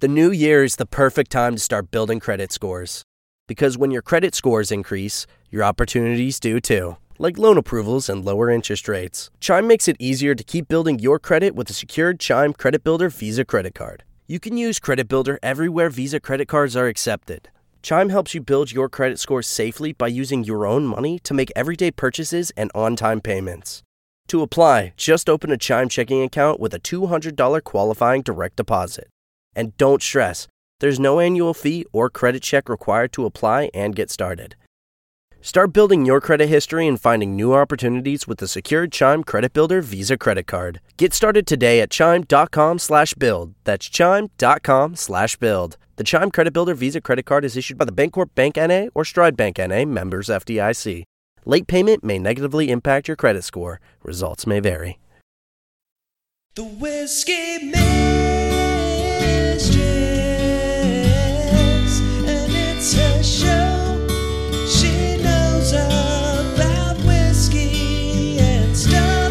The new year is the perfect time to start building credit scores. Because when your credit scores increase, your opportunities do too, like loan approvals and lower interest rates. Chime makes it easier to keep building your credit with a secured Chime Credit Builder Visa credit card. You can use Credit Builder everywhere Visa credit cards are accepted. Chime helps you build your credit score safely by using your own money to make everyday purchases and on time payments. To apply, just open a Chime checking account with a $200 qualifying direct deposit. And don't stress, there's no annual fee or credit check required to apply and get started. Start building your credit history and finding new opportunities with the secured Chime Credit Builder Visa credit card. Get started today at chime.com/build. That's chime.com/build. The Chime Credit Builder Visa credit card is issued by the Bancorp Bank NA or Stride Bank NA, members FDIC. Late payment may negatively impact your credit score. Results may vary. The Whiskey Mistress,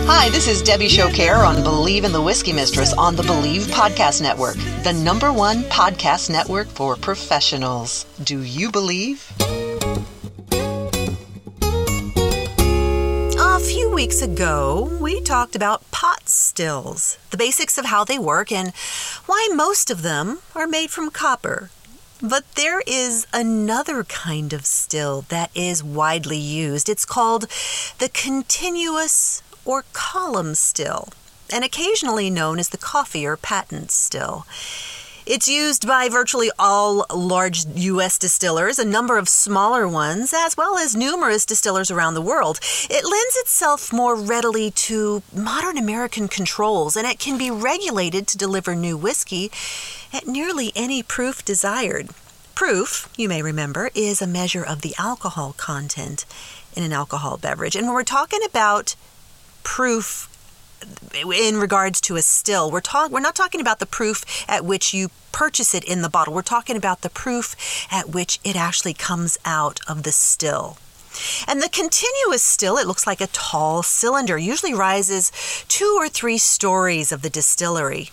Hi, this is Debbie Showcare on Bleav in the Whiskey Mistress on the Bleav Podcast Network, the number one podcast network for professionals. Do you believe? Weeks ago, we talked about pot stills, the basics of how they work, and why most of them are made from copper. But there is another kind of still that is widely used. It's called the continuous or column still, and occasionally known as the coffee or patent still. It's used by virtually all large U.S. distillers, a number of smaller ones, as well as numerous distillers around the world. It lends itself more readily to modern American controls, and it can be regulated to deliver new whiskey at nearly any proof desired. Proof, you may remember, is a measure of the alcohol content in an alcohol beverage. And when we're talking about proof in regards to a still. We're talk we're not talking about the proof at which you purchase it in the bottle. We're talking about the proof at which it actually comes out of the still. And the continuous still, it looks like a tall cylinder, usually rises two or three stories of the distillery.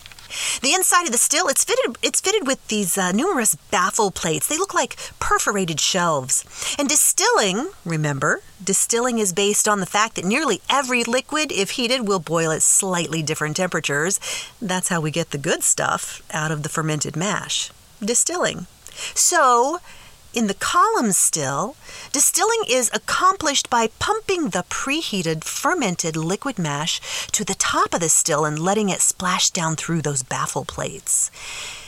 The inside of the still, it's fitted it's fitted with these uh, numerous baffle plates. They look like perforated shelves. And distilling, remember, distilling is based on the fact that nearly every liquid, if heated, will boil at slightly different temperatures. That's how we get the good stuff out of the fermented mash. Distilling. So, in the column still, distilling is accomplished by pumping the preheated fermented liquid mash to the top of the still and letting it splash down through those baffle plates.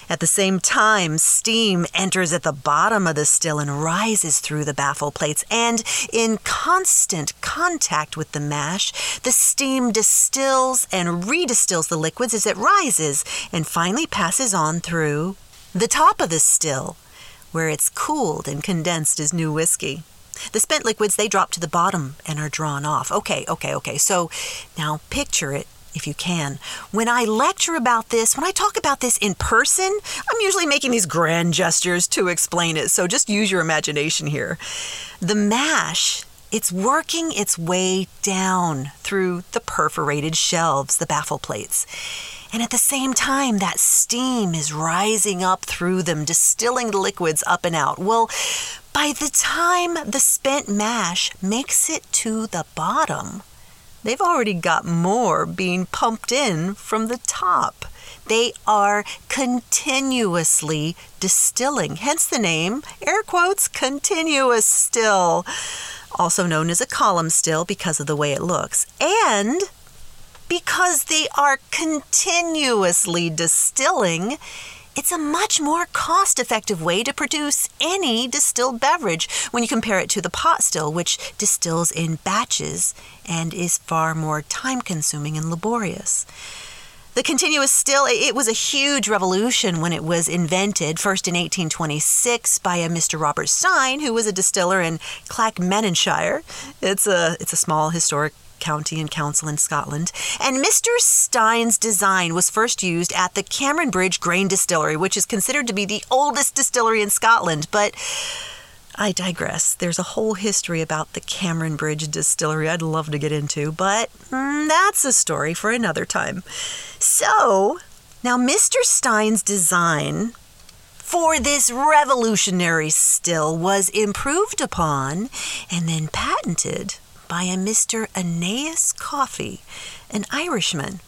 At the same time, steam enters at the bottom of the still and rises through the baffle plates. And in constant contact with the mash, the steam distills and redistills the liquids as it rises and finally passes on through the top of the still where it's cooled and condensed as new whiskey. The spent liquids, they drop to the bottom and are drawn off. Okay, okay, okay. So now picture it if you can. When I lecture about this, when I talk about this in person, I'm usually making these grand gestures to explain it. So just use your imagination here. The mash, it's working its way down through the perforated shelves, the baffle plates. And at the same time, that steam is rising up through them, distilling the liquids up and out. Well, by the time the spent mash makes it to the bottom, they've already got more being pumped in from the top. They are continuously distilling, hence the name, air quotes, continuous still, also known as a column still because of the way it looks. And because they are continuously distilling, it's a much more cost effective way to produce any distilled beverage when you compare it to the pot still, which distills in batches and is far more time consuming and laborious. The continuous still, it was a huge revolution when it was invented, first in 1826 by a Mr. Robert Stein, who was a distiller in Clackmannanshire. It's a, it's a small historic county and council in Scotland. And Mr. Stein's design was first used at the Cameron Bridge Grain Distillery, which is considered to be the oldest distillery in Scotland. But I digress. There's a whole history about the Cameron Bridge Distillery I'd love to get into, but mm, that's a story for another time. So, now Mr. Stein's design For this revolutionary still was improved upon and then patented by a Mr. Aeneas Coffey, an Irishman,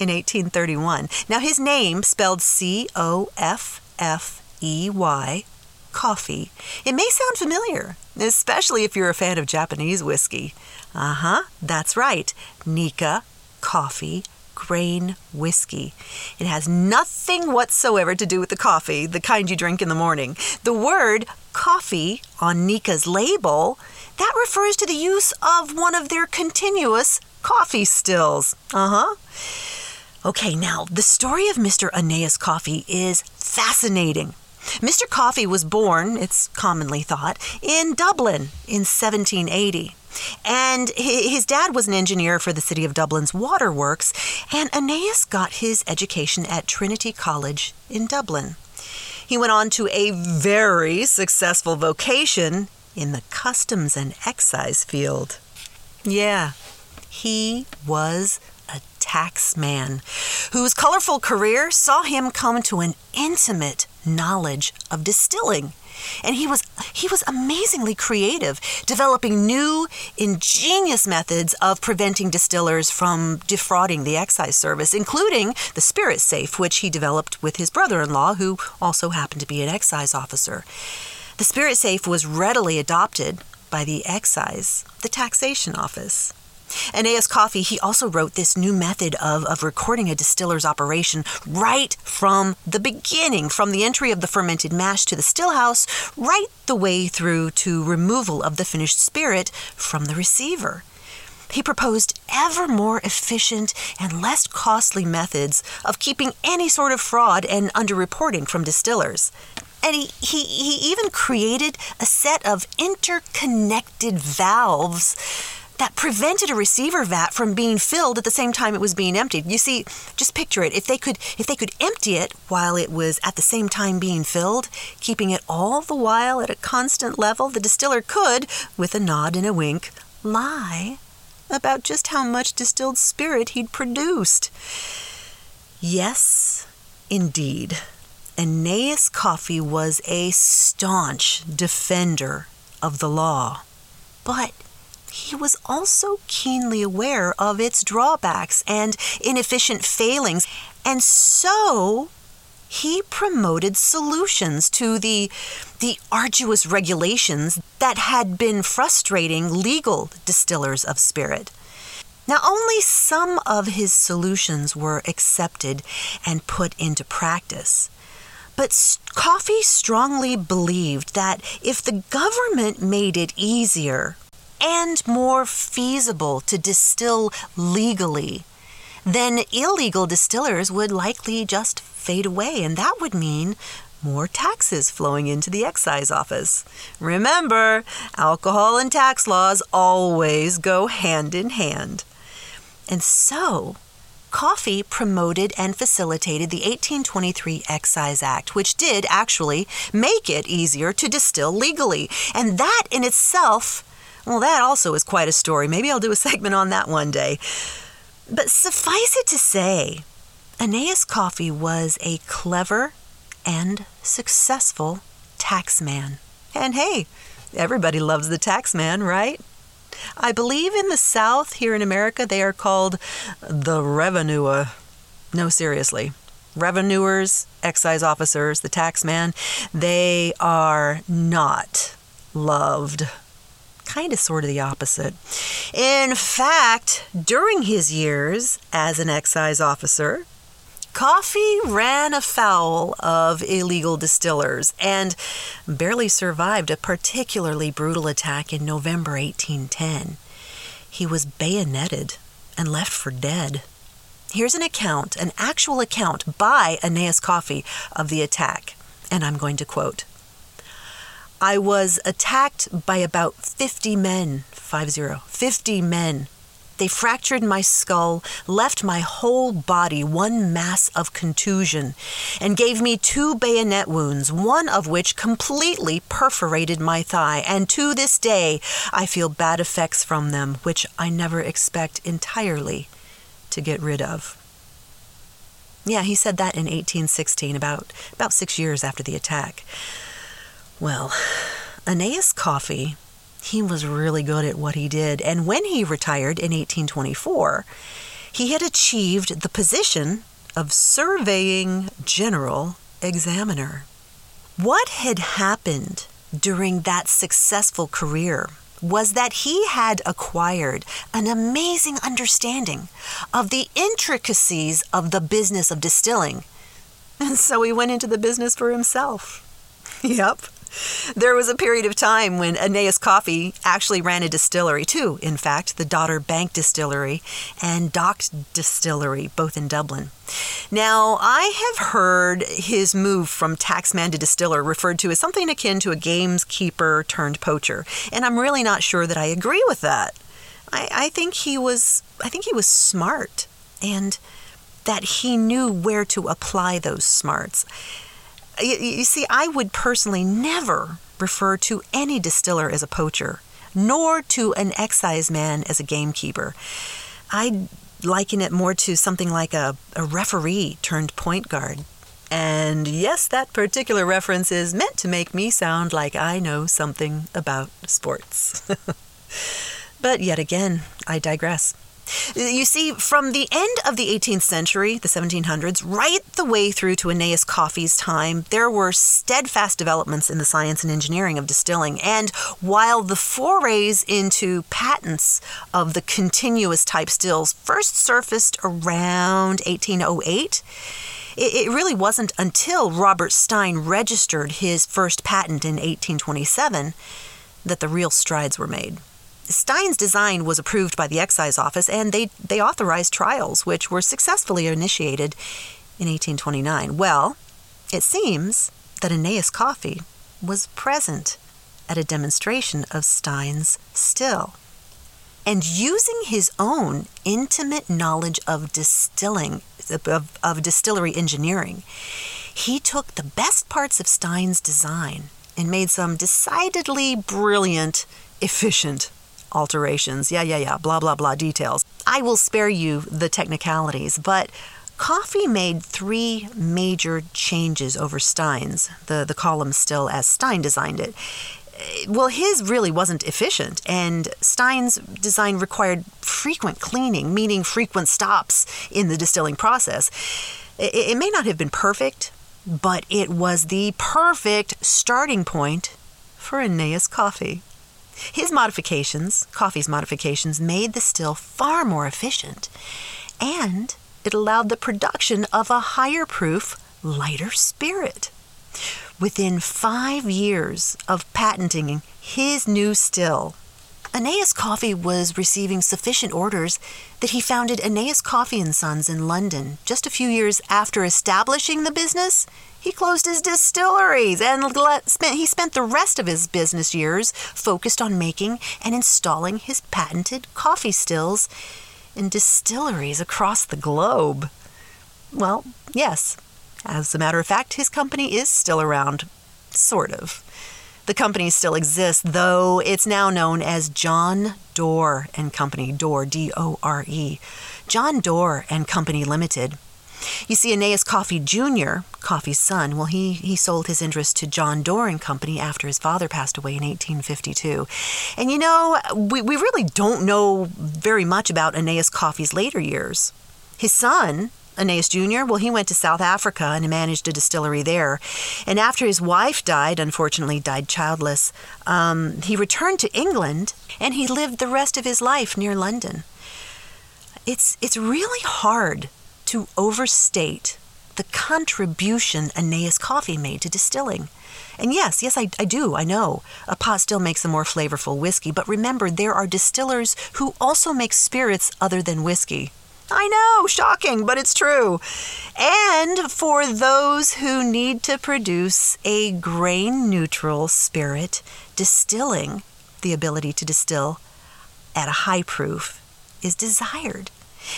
in 1831. Now, his name, spelled C O F F E Y, coffee. It may sound familiar, especially if you're a fan of Japanese whiskey. Uh huh, that's right. Nikka coffee grain whiskey. It has nothing whatsoever to do with the coffee, the kind you drink in the morning. The word coffee on Nikka's label, that refers to the use of one of their continuous coffee stills. Uh-huh. Okay, now the story of Mr. Aeneas Coffey is fascinating. Mr. Coffey was born, it's commonly thought, in Dublin in 1780. And his dad was an engineer for the city of Dublin's waterworks, and Aeneas got his education at Trinity College in Dublin. He went on to a very successful vocation in the customs and excise field. Yeah, he was a tax man whose colorful career saw him come to an intimate knowledge of distilling. And he was he was amazingly creative, developing new ingenious methods of preventing distillers from defrauding the excise service, including the spirit safe which he developed with his brother-in-law who also happened to be an excise officer. The spirit safe was readily adopted by the excise, the taxation office. Aeneas Coffey, he also wrote this new method of, of recording a distiller's operation right from the beginning, from the entry of the fermented mash to the stillhouse, right the way through to removal of the finished spirit from the receiver. He proposed ever more efficient and less costly methods of keeping any sort of fraud and underreporting from distillers. And he, he, he even created a set of interconnected valves that prevented a receiver vat from being filled at the same time it was being emptied. You see, just picture it. If they could if they could empty it while it was at the same time being filled, keeping it all the while at a constant level, the distiller could, with a nod and a wink, lie about just how much distilled spirit he'd produced. Yes, indeed. Aeneas Coffey was a staunch defender of the law. But he was also keenly aware of its drawbacks and inefficient failings, and so he promoted solutions to the, the arduous regulations that had been frustrating legal distillers of spirit. Now, only some of his solutions were accepted and put into practice. But Coffey strongly believed that if the government made it easier and more feasible to distill legally, then illegal distillers would likely just fade away, and that would mean more taxes flowing into the excise office. Remember, alcohol and tax laws always go hand in hand. And so, Coffey promoted and facilitated the 1823 Excise Act, which did actually make it easier to distill legally. And that in itself well, that also is quite a story. Maybe I'll do a segment on that one day. But suffice it to say, Aeneas Coffey was a clever and successful taxman. And hey, everybody loves the taxman, right? I believe in the South, here in America, they are called the revenuer. No, seriously. Revenuers, excise officers, the taxman, they are not loved kind of sort of the opposite. In fact, during his years as an excise officer, Coffey ran afoul of illegal distillers and barely survived a particularly brutal attack in November 1810. He was bayoneted and left for dead. Here's an account, an actual account by Aeneas Coffey of the attack, and I'm going to quote I was attacked by about 50 men, 50, 50 men. They fractured my skull, left my whole body one mass of contusion, and gave me two bayonet wounds, one of which completely perforated my thigh, and to this day I feel bad effects from them, which I never expect entirely to get rid of. Yeah, he said that in 1816, about, about six years after the attack. Well, Aeneas Coffey, he was really good at what he did. And when he retired in 1824, he had achieved the position of surveying general examiner. What had happened during that successful career was that he had acquired an amazing understanding of the intricacies of the business of distilling. And so he went into the business for himself. Yep. There was a period of time when Aeneas Coffey actually ran a distillery, too, in fact, the Dodder Bank Distillery and Dock Distillery, both in Dublin. Now, I have heard his move from taxman to distiller referred to as something akin to a gamekeeper turned poacher, and I'm really not sure that I agree with that. I, I think he was I think he was smart and that he knew where to apply those smarts. You, you see, I would personally never refer to any distiller as a poacher, nor to an excise man as a gamekeeper. I liken it more to something like a, a referee turned point guard. And yes, that particular reference is meant to make me sound like I know something about sports. but yet again, I digress. You see, from the end of the 18th century, the 1700s, right the way through to Aeneas Coffey's time, there were steadfast developments in the science and engineering of distilling. And while the forays into patents of the continuous type stills first surfaced around 1808, it really wasn't until Robert Stein registered his first patent in 1827 that the real strides were made. Stein's design was approved by the excise office and they, they authorized trials, which were successfully initiated in 1829. Well, it seems that Aeneas Coffey was present at a demonstration of Stein's still. And using his own intimate knowledge of distilling, of, of distillery engineering, he took the best parts of Stein's design and made some decidedly brilliant, efficient alterations. Yeah, yeah, yeah, blah, blah, blah details. I will spare you the technicalities, but Coffey made three major changes over Stein's, the, the column still as Stein designed it. Uh, well, his really wasn't efficient, and Stein's design required frequent cleaning, meaning frequent stops in the distilling process. It, it may not have been perfect, but it was the perfect starting point for Aeneas Coffey. His modifications, Coffey's modifications, made the still far more efficient, and it allowed the production of a higher proof, lighter spirit. Within five years of patenting his new still, Aeneas Coffey was receiving sufficient orders that he founded Aeneas Coffey and Sons in London just a few years after establishing the business he closed his distilleries and let, spent, he spent the rest of his business years focused on making and installing his patented coffee stills in distilleries across the globe. Well, yes, as a matter of fact, his company is still around, sort of. The company still exists, though it's now known as John Dore and Company, Dore, D O R E. John Dore and Company Limited you see, Aeneas Coffey Jr., Coffey's son, well, he, he sold his interest to John Dore and Company after his father passed away in 1852. And you know, we, we really don't know very much about Aeneas Coffey's later years. His son, Aeneas Jr., well, he went to South Africa and managed a distillery there. And after his wife died, unfortunately died childless, um, he returned to England and he lived the rest of his life near London. It's, it's really hard to overstate the contribution Aeneas Coffey made to distilling. And yes, yes, I, I do, I know. A pot still makes a more flavorful whiskey, but remember, there are distillers who also make spirits other than whiskey. I know, shocking, but it's true. And for those who need to produce a grain neutral spirit, distilling, the ability to distill at a high proof, is desired.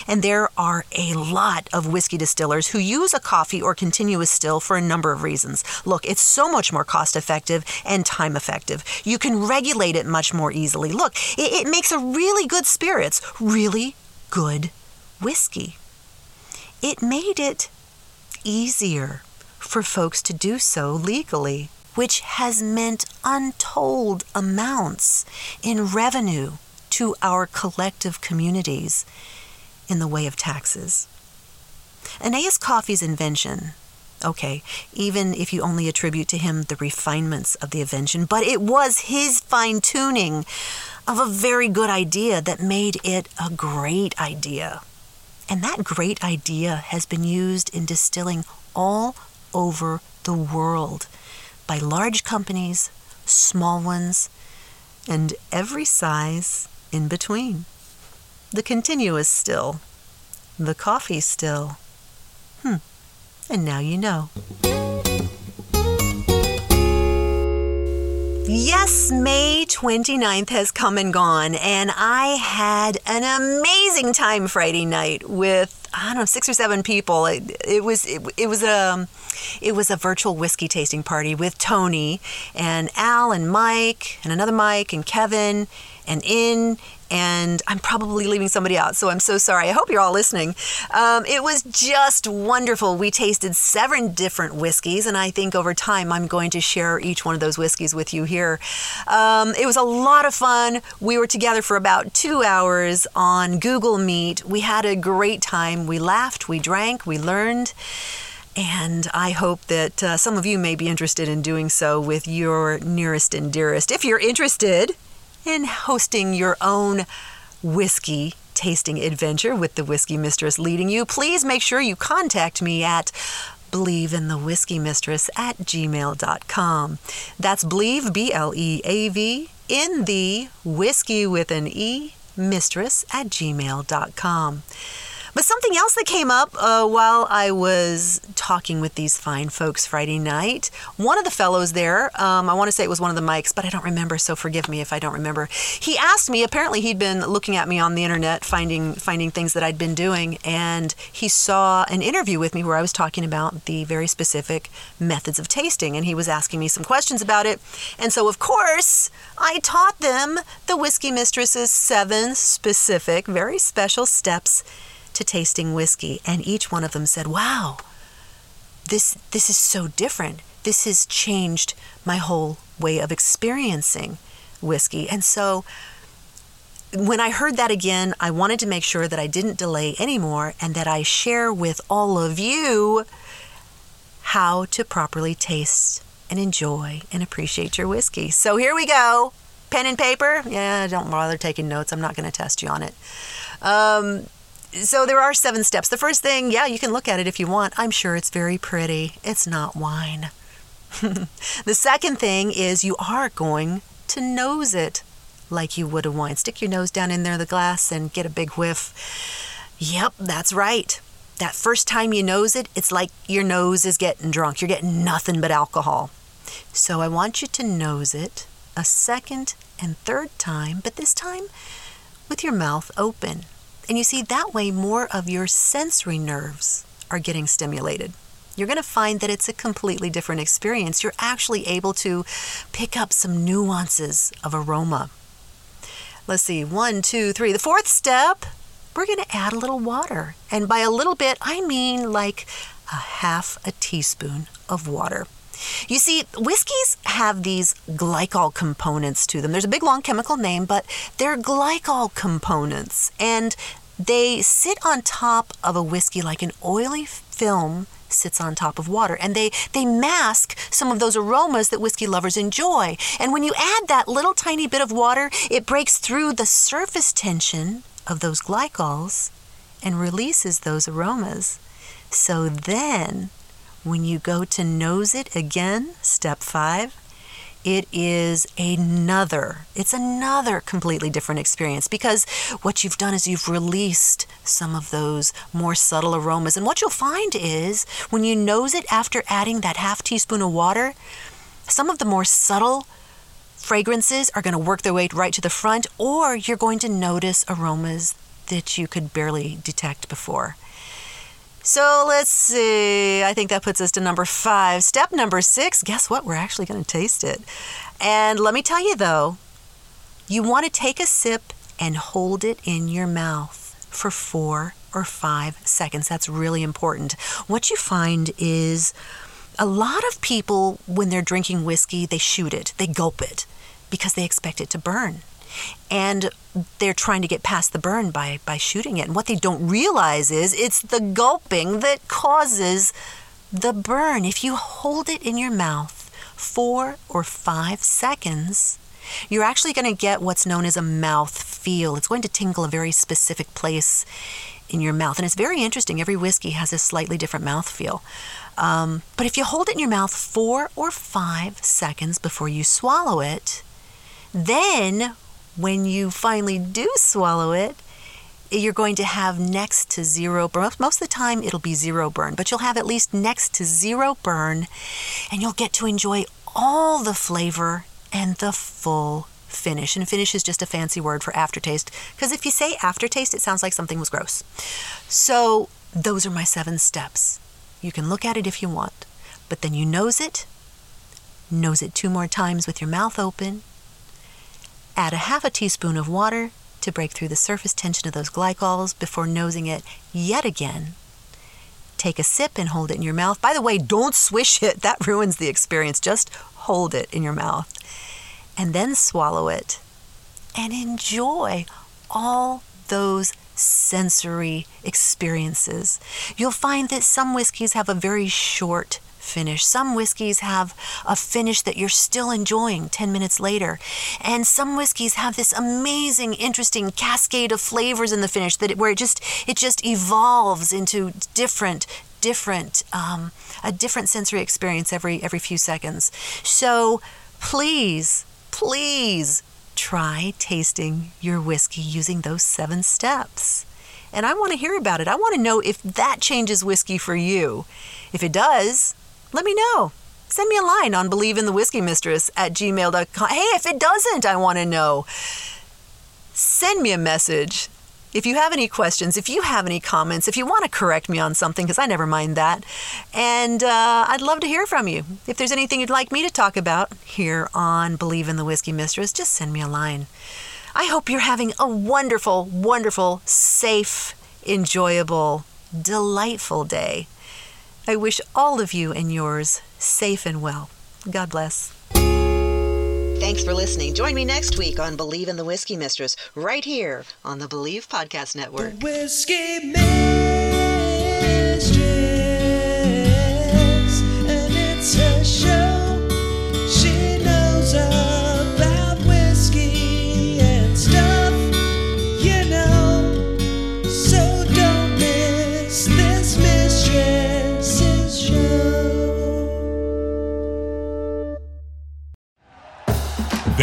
And there are a lot of whiskey distillers who use a coffee or continuous still for a number of reasons. Look, it's so much more cost effective and time effective. You can regulate it much more easily. Look, it, it makes a really good spirits, really good whiskey. It made it easier for folks to do so legally, which has meant untold amounts in revenue to our collective communities in the way of taxes. Aeneas Coffey's invention, okay, even if you only attribute to him the refinements of the invention, but it was his fine tuning of a very good idea that made it a great idea. And that great idea has been used in distilling all over the world by large companies, small ones, and every size in between. The continuous still, the coffee still. Hmm. And now you know. Yes, May 29th has come and gone, and I had an amazing time Friday night with I don't know six or seven people. It, it was it, it was a it was a virtual whiskey tasting party with Tony and Al and Mike and another Mike and Kevin and In and I'm probably leaving somebody out, so I'm so sorry. I hope you're all listening. Um, it was just wonderful. We tasted seven different whiskeys, and I think over time I'm going to share each one of those whiskeys with you here. Um, it was a lot of fun. We were together for about two hours on Google Meet. We had a great time. We laughed, we drank, we learned. And I hope that uh, some of you may be interested in doing so with your nearest and dearest. If you're interested, in hosting your own whiskey tasting adventure with the Whiskey Mistress leading you, please make sure you contact me at bleav in the whiskey mistress at gmail.com. That's bleav, B L E A V, in the whiskey with an E mistress at gmail.com. But something else that came up uh, while I was talking with these fine folks Friday night, one of the fellows there, um, I want to say it was one of the mics, but I don't remember, so forgive me if I don't remember. He asked me. Apparently, he'd been looking at me on the internet, finding finding things that I'd been doing, and he saw an interview with me where I was talking about the very specific methods of tasting, and he was asking me some questions about it. And so, of course, I taught them the Whiskey Mistress's seven specific, very special steps to tasting whiskey, and each one of them said, "Wow, this this is so different. This has changed my whole way of experiencing whiskey." And so when I heard that again, I wanted to make sure that I didn't delay anymore and that I share with all of you how to properly taste and enjoy and appreciate your whiskey. So here we go. Pen and paper? Yeah, don't bother taking notes. I'm not going to test you on it. Um, so there are seven steps. The first thing, yeah, you can look at it if you want. I'm sure it's very pretty. It's not wine. the second thing is you are going to nose it like you would a wine. Stick your nose down in there, the glass, and get a big whiff. Yep, that's right. That first time you nose it, it's like your nose is getting drunk. You're getting nothing but alcohol. So I want you to nose it a second and third time, but this time with your mouth open. And you see, that way, more of your sensory nerves are getting stimulated. You're going to find that it's a completely different experience. You're actually able to pick up some nuances of aroma. Let's see, one, two, three. The fourth step, we're going to add a little water. And by a little bit, I mean like a half a teaspoon of water. You see, whiskeys have these glycol components to them. There's a big long chemical name, but they're glycol components. And they sit on top of a whiskey like an oily film sits on top of water and they they mask some of those aromas that whiskey lovers enjoy and when you add that little tiny bit of water it breaks through the surface tension of those glycols and releases those aromas so then when you go to nose it again, step five, it is another, it's another completely different experience because what you've done is you've released some of those more subtle aromas. And what you'll find is when you nose it after adding that half teaspoon of water, some of the more subtle fragrances are going to work their way right to the front, or you're going to notice aromas that you could barely detect before. So let's see. I think that puts us to number five. Step number six guess what? We're actually going to taste it. And let me tell you though, you want to take a sip and hold it in your mouth for four or five seconds. That's really important. What you find is a lot of people, when they're drinking whiskey, they shoot it, they gulp it because they expect it to burn. And they're trying to get past the burn by, by shooting it. And what they don't realize is it's the gulping that causes the burn. If you hold it in your mouth four or five seconds, you're actually going to get what's known as a mouth feel. It's going to tingle a very specific place in your mouth. And it's very interesting. Every whiskey has a slightly different mouth feel. Um, but if you hold it in your mouth four or five seconds before you swallow it, then when you finally do swallow it, you're going to have next to zero burn. Most of the time, it'll be zero burn, but you'll have at least next to zero burn, and you'll get to enjoy all the flavor and the full finish. And finish is just a fancy word for aftertaste, because if you say aftertaste, it sounds like something was gross. So, those are my seven steps. You can look at it if you want, but then you nose it, nose it two more times with your mouth open, add a half a teaspoon of water to break through the surface tension of those glycols before nosing it yet again. Take a sip and hold it in your mouth. By the way, don't swish it, that ruins the experience. Just hold it in your mouth. And then swallow it and enjoy all those sensory experiences. You'll find that some whiskeys have a very short finish. Some whiskeys have a finish that you're still enjoying 10 minutes later. And some whiskeys have this amazing, interesting cascade of flavors in the finish that it, where it just it just evolves into different different um, a different sensory experience every every few seconds. So please, please try tasting your whiskey using those seven steps. And I want to hear about it. I want to know if that changes whiskey for you. If it does, let me know. Send me a line on bleav in the whiskey mistress at gmail.com. Hey, if it doesn't, I want to know. Send me a message. If you have any questions, if you have any comments, if you want to correct me on something, because I never mind that. And uh, I'd love to hear from you. If there's anything you'd like me to talk about here on Bleav in the Whiskey Mistress, just send me a line. I hope you're having a wonderful, wonderful, safe, enjoyable, delightful day. I wish all of you and yours safe and well. God bless. Thanks for listening. Join me next week on Bleav in the Whiskey Mistress, right here on the Bleav Podcast Network. Whiskey Mistress,